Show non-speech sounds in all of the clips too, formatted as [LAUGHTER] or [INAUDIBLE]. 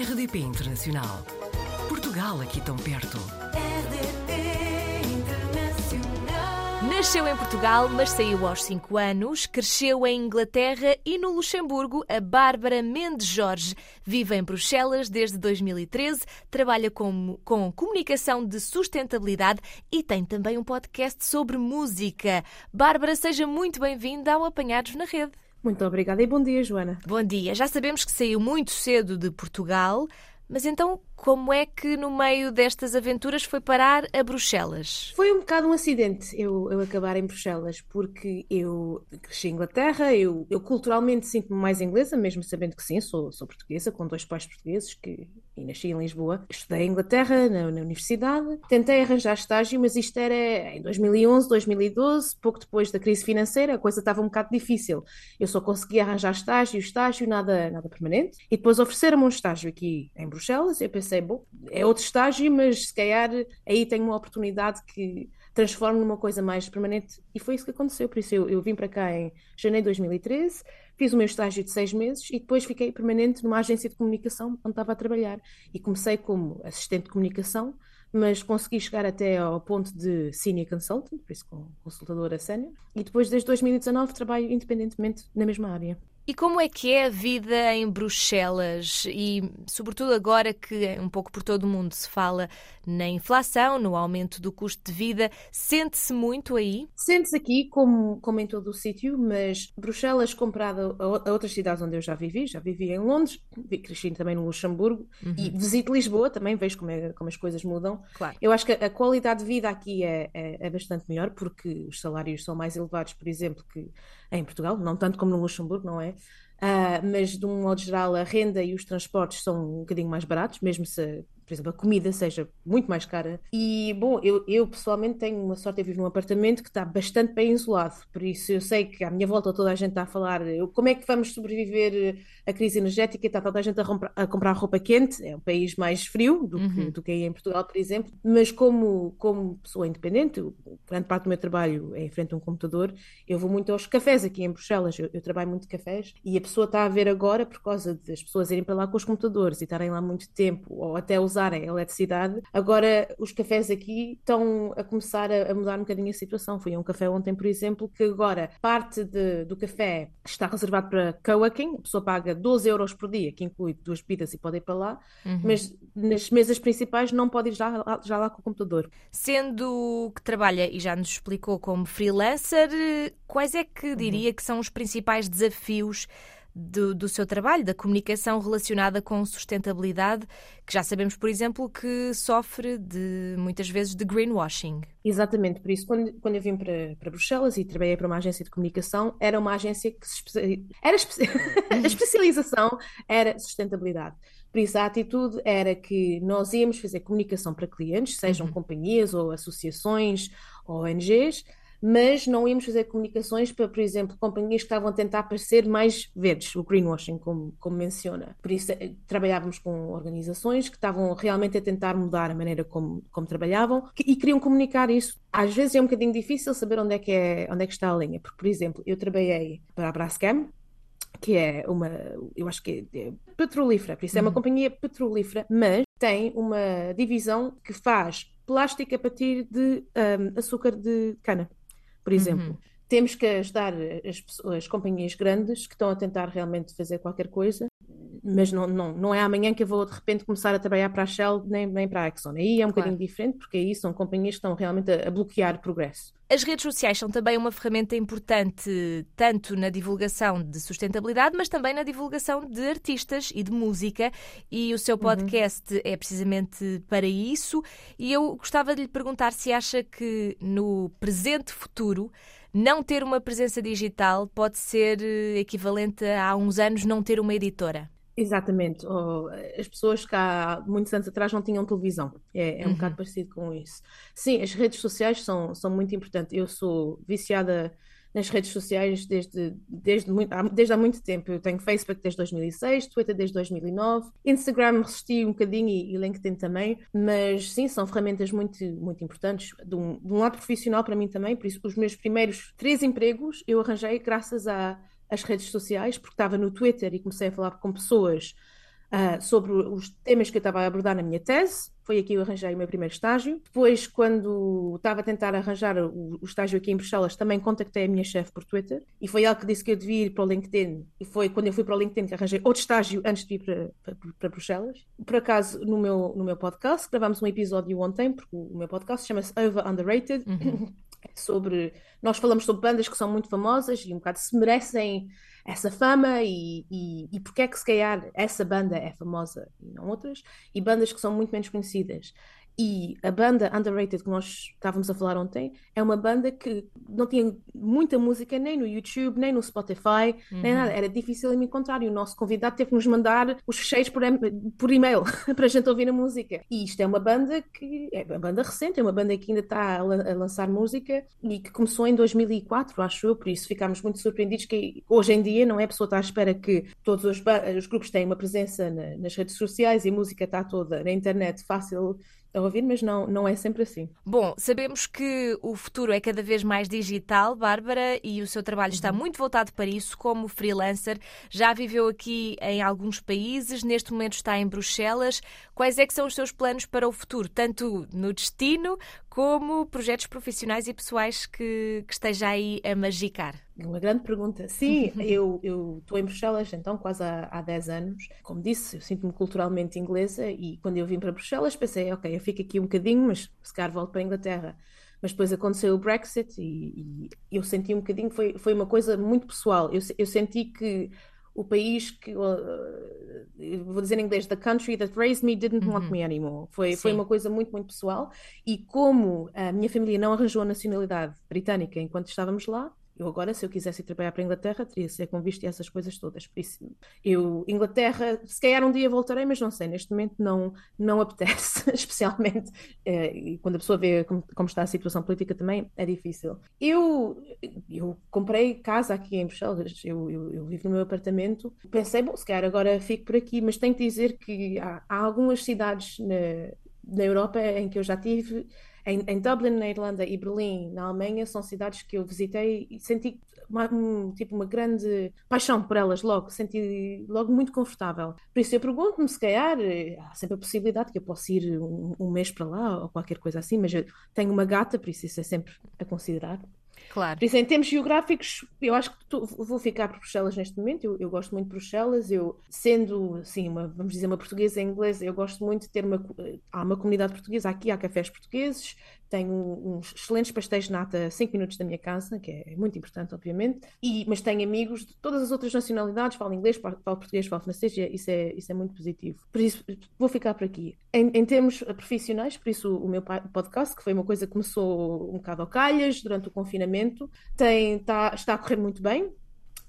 RDP Internacional. Portugal aqui tão perto. RDP Internacional. Nasceu em Portugal, mas saiu aos 5 anos. Cresceu em Inglaterra e no Luxemburgo. A Bárbara Mendes Jorge vive em Bruxelas desde 2013, trabalha com, com comunicação de sustentabilidade e tem também um podcast sobre música. Bárbara, seja muito bem-vinda ao Apanhados na Rede. Muito obrigada e bom dia, Joana. Bom dia. Já sabemos que saiu muito cedo de Portugal, mas então como é que no meio destas aventuras foi parar a Bruxelas? Foi um bocado um acidente eu, eu acabar em Bruxelas, porque eu cresci em Inglaterra, eu, eu culturalmente sinto-me mais inglesa, mesmo sabendo que sim, sou, sou portuguesa, com dois pais portugueses, que, e nasci em Lisboa. Estudei em Inglaterra, na, na universidade, tentei arranjar estágio, mas isto era em 2011, 2012, pouco depois da crise financeira, a coisa estava um bocado difícil. Eu só conseguia arranjar estágio, estágio, nada, nada permanente. E depois ofereceram-me um estágio aqui em Bruxelas, eu pensei, pensei, bom, é outro estágio, mas se calhar aí tenho uma oportunidade que transformo numa coisa mais permanente. E foi isso que aconteceu. Por isso eu, eu vim para cá em janeiro de 2013, fiz o meu estágio de seis meses e depois fiquei permanente numa agência de comunicação onde estava a trabalhar. E comecei como assistente de comunicação, mas consegui chegar até ao ponto de senior consultant, por isso com consultadora sénior. E depois, desde 2019, trabalho independentemente na mesma área. E como é que é a vida em Bruxelas e, sobretudo agora que um pouco por todo o mundo se fala na inflação, no aumento do custo de vida, sente-se muito aí? Sente-se aqui como, como em todo o sítio, mas Bruxelas comparado a, a, outras cidades onde eu já vivi, já vivi em Londres, cresci também no Luxemburgo uhum. e visito Lisboa também, vejo como, é, como as coisas mudam. Claro. Eu acho que a, a qualidade de vida aqui é, é, é bastante melhor porque os salários são mais elevados, por exemplo, que em Portugal, não tanto como no Luxemburgo, não é? Uh, mas de um modo geral a renda e os transportes são um bocadinho mais baratos, mesmo se por exemplo, a comida seja muito mais cara. E, bom, eu, eu pessoalmente tenho uma sorte, eu vivo num apartamento que está bastante bem isolado, por isso eu sei que à minha volta toda a gente está a falar como é que vamos sobreviver à crise energética, está toda a gente a, a comprar roupa quente, é um país mais frio do, uhum. que, do que aí em Portugal, por exemplo, mas como, como pessoa independente, grande parte do meu trabalho é em frente a um computador, eu vou muito aos cafés aqui em Bruxelas, eu, eu trabalho muito de cafés, e a pessoa está a ver agora, por causa das pessoas irem para lá com os computadores e estarem lá muito tempo, ou até usar usarem a eletricidade. Agora, os cafés aqui estão a começar a, a mudar um bocadinho a situação. Fui a um café ontem, por exemplo, que agora parte de, do café está reservado para coworking, a pessoa paga 12 euros por dia, que inclui duas bebidas e pode ir para lá, uhum. mas nas mesas principais não pode ir já, já lá com o computador. Sendo que trabalha, e já nos explicou como freelancer, quais é que diria uhum. que são os principais desafios do, do, seu trabalho, da comunicação relacionada com sustentabilidade, que já sabemos, por exemplo, que sofre de muitas vezes de greenwashing. Exatamente, por isso, quando, quando eu vim para, para Bruxelas e trabalhei para uma agência de comunicação, era uma agência que se era espe... [LAUGHS] a especialização era sustentabilidade. Por isso, a atitude era que nós íamos fazer comunicação para clientes, sejam uhum. companhias ou associações ou ONGs, mas não íamos fazer comunicações para, por exemplo, companhias que estavam a tentar parecer mais verdes, o greenwashing, como, como menciona. Por isso, eh, trabalhávamos com organizações que estavam realmente a tentar mudar a maneira como, como trabalhavam e queriam comunicar isso. Às vezes é um bocadinho difícil saber onde é que, é, onde é que está a linha, porque, por exemplo, eu trabalhei para a Braskem, que é uma, eu acho que é, é petrolífera, por isso é uma uhum. companhia petrolífera, mas tem uma divisão que faz plástico a partir de um, açúcar de cana por exemplo. Uhum. Temos que ajudar as, as companhias grandes que estão a tentar realmente fazer qualquer coisa, mas não, não, não é amanhã que eu vou de repente começar a trabalhar para a Shell nem, nem para a Exxon. Aí é um claro. bocadinho diferente, porque aí são companhias que estão realmente a, a bloquear progresso. As redes sociais são também uma ferramenta importante, tanto na divulgação de sustentabilidade, mas também na divulgação de artistas e de música. E o seu uhum. podcast uhum. é precisamente para isso. E eu gostava de lhe perguntar se acha que no presente futuro não ter uma presença digital pode ser eh, equivalente a há uns anos não ter uma editora. Exatamente. Oh, as pessoas que há muitos anos atrás não tinham televisão. É, é um uhum. bocado parecido com isso. Sim, as redes sociais são, são muito importantes. Eu sou viciada nas redes sociais desde, desde, muito, desde há muito tempo. Eu tenho Facebook desde 2006, Twitter desde 2009, Instagram resisti um bocadinho e, e LinkedIn também, mas sim, são ferramentas muito, muito importantes. De um, de um lado profissional para mim também, por isso os meus primeiros três empregos eu arranjei graças a as redes sociais, porque estava no Twitter e comecei a falar com pessoas uh, sobre os temas que eu estava a abordar na minha tese. Foi aqui que eu arranjei o meu primeiro estágio. Depois, quando estava a tentar arranjar o, o estágio aqui em Bruxelas, também contactei a minha chefe por Twitter e foi ela que disse que eu devia ir para o LinkedIn. E foi quando eu fui para o LinkedIn que arranjei outro estágio antes de ir para, para, para Bruxelas. Por acaso, no meu, no meu podcast, gravámos um episódio ontem, porque o, meu podcast chama-se Over Underrated. Uhum. [LAUGHS] sobre nós falamos sobre bandas que são muito famosas e um bocado se merecem essa fama e, e, e porque é que se calhar essa banda é famosa e não outras, e bandas que são muito menos conhecidas. E a banda Underrated que nós estávamos a falar ontem é uma banda que não tinha muita música nem no YouTube, nem no Spotify, uhum. nem nada. Era difícil me encontrar. E o nosso convidado teve que nos mandar os fecheiros por, por e-mail [LAUGHS] para a gente ouvir a música. E isto é uma banda que é uma banda recente, é uma banda que ainda está a, a lançar música e que começou em 2004, acho eu. Por isso ficámos muito surpreendidos que hoje em dia não é a pessoa está à espera que todos os, os grupos tenham uma presença na, nas redes sociais e a música está toda na internet fácil a ouvir, mas não, não é sempre assim. Bom, sabemos que o futuro é cada vez mais digital, Bárbara, e o seu trabalho está uhum. muito voltado para isso como freelancer. Já viveu aqui em alguns países, neste momento está em Bruxelas. Quais é que são os seus planos para o futuro, tanto no destino como projetos profissionais e pessoais que, que esteja aí a magicar? Uma grande pergunta. Sim, [LAUGHS] eu estou em Bruxelas então quase há, há 10 anos. Como disse, eu sinto-me culturalmente inglesa e quando eu vim para Bruxelas pensei, ok, eu fico aqui um bocadinho, mas se calhar volto para a Inglaterra. Mas depois aconteceu o Brexit e, e eu senti um bocadinho, foi, foi uma coisa muito pessoal. Eu, eu senti que o país que uh, vou dizer em inglês the country that raised me didn't uhum. want me anymore. Foi foi uma coisa muito muito pessoal. E como a minha família não arranjou a nacionalidade britânica enquanto estávamos lá eu agora, se eu quisesse ir trabalhar para a Inglaterra, teria de ser com visto e essas coisas todas. Por isso, eu, Inglaterra, se calhar um dia voltarei, mas não sei, neste momento não, não [LAUGHS] apetece, especialmente eh, e quando a pessoa vê como, como, está a situação política também, é difícil. Eu, eu comprei casa aqui em Bruxelas, eu, eu, eu, vivo no meu apartamento, pensei, bom, se calhar agora fico por aqui, mas tenho que dizer que há, há algumas cidades na, na Europa em que eu já tive em, em, Dublin, na Irlanda, e Berlim, na Alemanha, são cidades que eu visitei e senti uma, um, tipo uma grande paixão por elas logo, senti logo muito confortável. Por isso eu pergunto-me se calhar, eh, há sempre a possibilidade que eu possa ir um, um mês para lá ou qualquer coisa assim, mas eu tenho uma gata, por isso isso é sempre a considerar. Claro. Por isso, em termos geográficos, eu acho que vou ficar por Bruxelas neste momento. Eu, eu, gosto muito de Bruxelas. Eu, sendo, assim, uma, vamos dizer, uma portuguesa em inglês, eu gosto muito de ter uma. Há uma comunidade portuguesa aqui, há cafés portugueses, tenho uns excelentes pastéis de nata a 5 minutos da minha casa, que é muito importante, obviamente, e, mas tenho amigos de todas as outras nacionalidades, falo inglês, falo, português, falo francês, e é, isso é, isso é muito positivo. Por isso, vou ficar por aqui. Em, em termos profissionais, por isso o meu podcast, que foi uma coisa que começou um bocado ao calhas durante o confinamento, tem, tá, está a correr muito bem,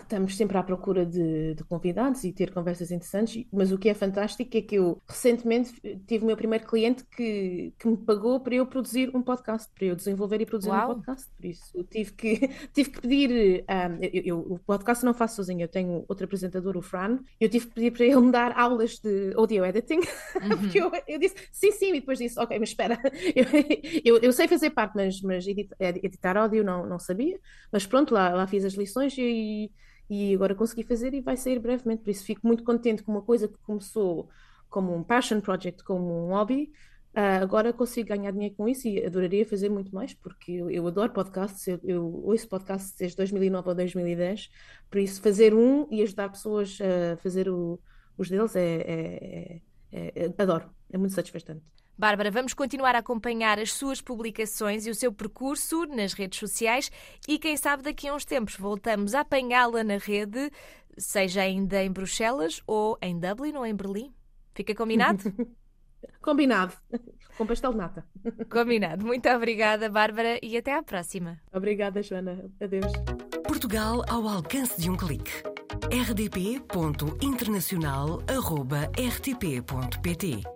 estamos sempre à procura de, de, convidados e ter conversas interessantes, mas o que é fantástico é que eu recentemente tive o meu primeiro cliente que, que me pagou para eu produzir um podcast, para eu desenvolver e produzir Uau. um podcast. Por isso tive que, [LAUGHS] tive que pedir. Um, eu, eu, o podcast não faço sozinho, eu tenho outro apresentador, o Fran, eu tive que pedir para ele me dar aulas de audio editing, [LAUGHS] uhum. porque eu, eu, disse sim, sim, e depois disse, ok, mas espera, [LAUGHS] eu, eu, sei fazer parte, mas, mas editar, editar áudio não, não sabia, mas pronto, lá, lá fiz as lições e e agora consegui fazer e vai sair brevemente. Por isso fico muito contente com uma coisa que começou como um passion project, como um hobby. Uh, agora consigo ganhar dinheiro com isso e adoraria fazer muito mais, porque eu, eu adoro podcasts, eu, eu ouço podcasts desde 2009 ou 2010, por isso fazer um e ajudar pessoas a fazer o, os deles é, é, é, é adoro, é muito satisfatório. Bárbara, vamos continuar a acompanhar as suas publicações e o seu percurso nas redes sociais e quem sabe daqui a uns tempos voltamos a apanhá-la na rede, seja ainda em Bruxelas ou em Dublin ou em Berlim. Fica combinado? [LAUGHS] combinado. Com pastel de nata. Combinado. Muito obrigada, Bárbara, e até à próxima. Obrigada, Joana. Adeus. Portugal ao alcance de um clique. rdp.internacional.rtp.pt